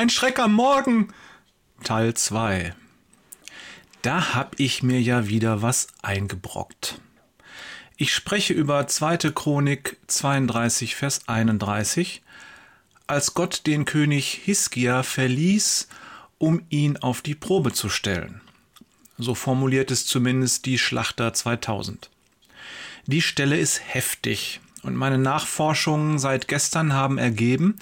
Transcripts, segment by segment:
Ein Schreck am Morgen. Teil 2. Da hab ich mir ja wieder was eingebrockt. Ich spreche über 2. Chronik 32, Vers 31, als Gott den König Hiskia verließ, um ihn auf die Probe zu stellen. So formuliert es zumindest die Schlachter 2000. Die Stelle ist heftig und meine Nachforschungen seit gestern haben ergeben,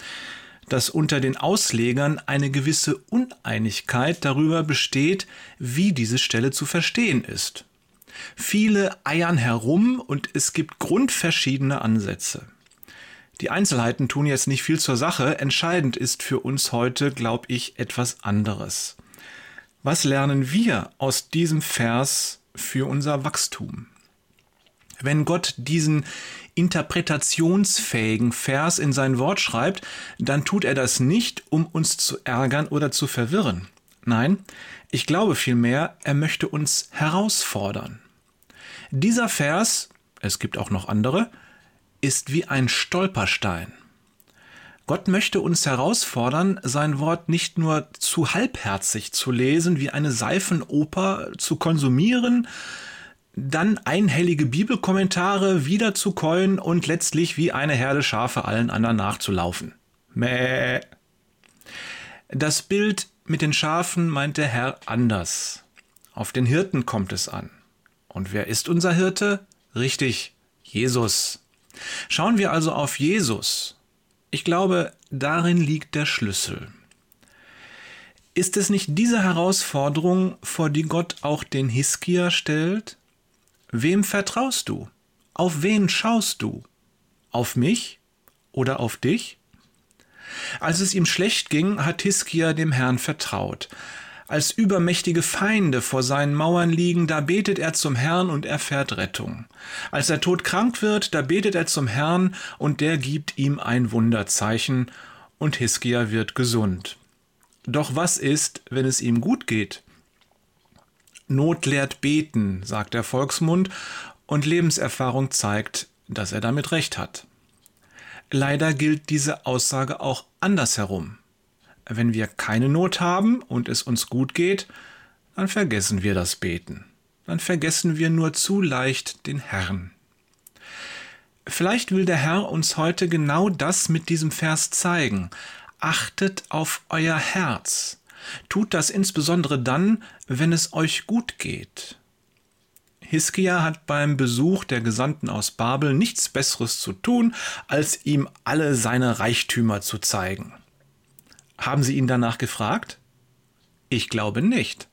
dass unter den Auslegern eine gewisse Uneinigkeit darüber besteht, wie diese Stelle zu verstehen ist. Viele eiern herum und es gibt grundverschiedene Ansätze. Die Einzelheiten tun jetzt nicht viel zur Sache, entscheidend ist für uns heute, glaube ich, etwas anderes. Was lernen wir aus diesem Vers für unser Wachstum? Wenn Gott diesen interpretationsfähigen Vers in sein Wort schreibt, dann tut er das nicht, um uns zu ärgern oder zu verwirren. Nein, ich glaube vielmehr, er möchte uns herausfordern. Dieser Vers, es gibt auch noch andere, ist wie ein Stolperstein. Gott möchte uns herausfordern, sein Wort nicht nur zu halbherzig zu lesen, wie eine Seifenoper zu konsumieren, dann einhellige Bibelkommentare wieder zu keuen und letztlich wie eine Herde Schafe allen anderen nachzulaufen. Mäh. Das Bild mit den Schafen meint der Herr anders. Auf den Hirten kommt es an. Und wer ist unser Hirte? Richtig, Jesus. Schauen wir also auf Jesus. Ich glaube, darin liegt der Schlüssel. Ist es nicht diese Herausforderung, vor die Gott auch den Hiskia stellt? Wem vertraust du? Auf wen schaust du? Auf mich oder auf dich? Als es ihm schlecht ging, hat Hiskia dem Herrn vertraut. Als übermächtige Feinde vor seinen Mauern liegen, da betet er zum Herrn und erfährt Rettung. Als er todkrank wird, da betet er zum Herrn und der gibt ihm ein Wunderzeichen und Hiskia wird gesund. Doch was ist, wenn es ihm gut geht? Not lehrt beten, sagt der Volksmund, und Lebenserfahrung zeigt, dass er damit recht hat. Leider gilt diese Aussage auch andersherum. Wenn wir keine Not haben und es uns gut geht, dann vergessen wir das Beten. Dann vergessen wir nur zu leicht den Herrn. Vielleicht will der Herr uns heute genau das mit diesem Vers zeigen. Achtet auf euer Herz. Tut das insbesondere dann, wenn es euch gut geht. Hiskia hat beim Besuch der Gesandten aus Babel nichts Besseres zu tun, als ihm alle seine Reichtümer zu zeigen. Haben sie ihn danach gefragt? Ich glaube nicht.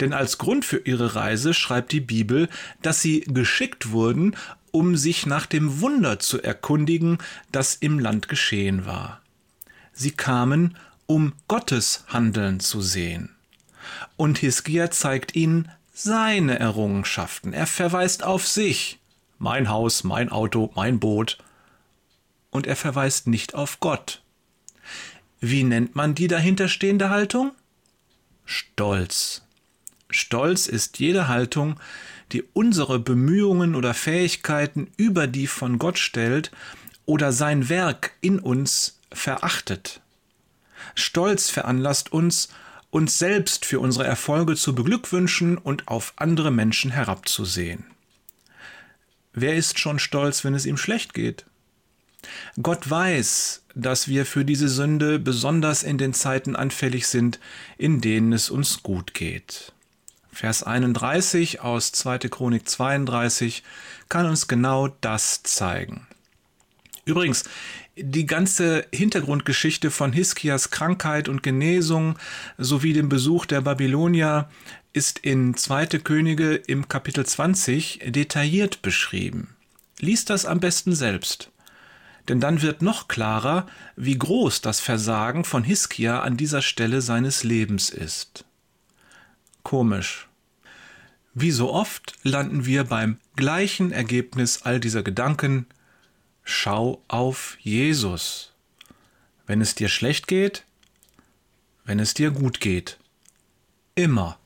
Denn als Grund für ihre Reise schreibt die Bibel, dass sie geschickt wurden, um sich nach dem Wunder zu erkundigen, das im Land geschehen war. Sie kamen, um Gottes Handeln zu sehen. Und Hiskia zeigt ihnen seine Errungenschaften. Er verweist auf sich. Mein Haus, mein Auto, mein Boot. Und er verweist nicht auf Gott. Wie nennt man die dahinterstehende Haltung? Stolz. Stolz ist jede Haltung, die unsere Bemühungen oder Fähigkeiten über die von Gott stellt oder sein Werk in uns verachtet. Stolz veranlasst uns, uns selbst für unsere Erfolge zu beglückwünschen und auf andere Menschen herabzusehen. Wer ist schon stolz, wenn es ihm schlecht geht? Gott weiß, dass wir für diese Sünde besonders in den Zeiten anfällig sind, in denen es uns gut geht. Vers 31 aus 2. Chronik 32 kann uns genau das zeigen. Übrigens, die ganze Hintergrundgeschichte von Hiskias Krankheit und Genesung sowie dem Besuch der Babylonier ist in 2. Könige im Kapitel 20 detailliert beschrieben. Lies das am besten selbst. Denn dann wird noch klarer, wie groß das Versagen von Hiskia an dieser Stelle seines Lebens ist. Komisch. Wie so oft landen wir beim gleichen Ergebnis all dieser Gedanken, Schau auf Jesus. Wenn es dir schlecht geht, wenn es dir gut geht. Immer.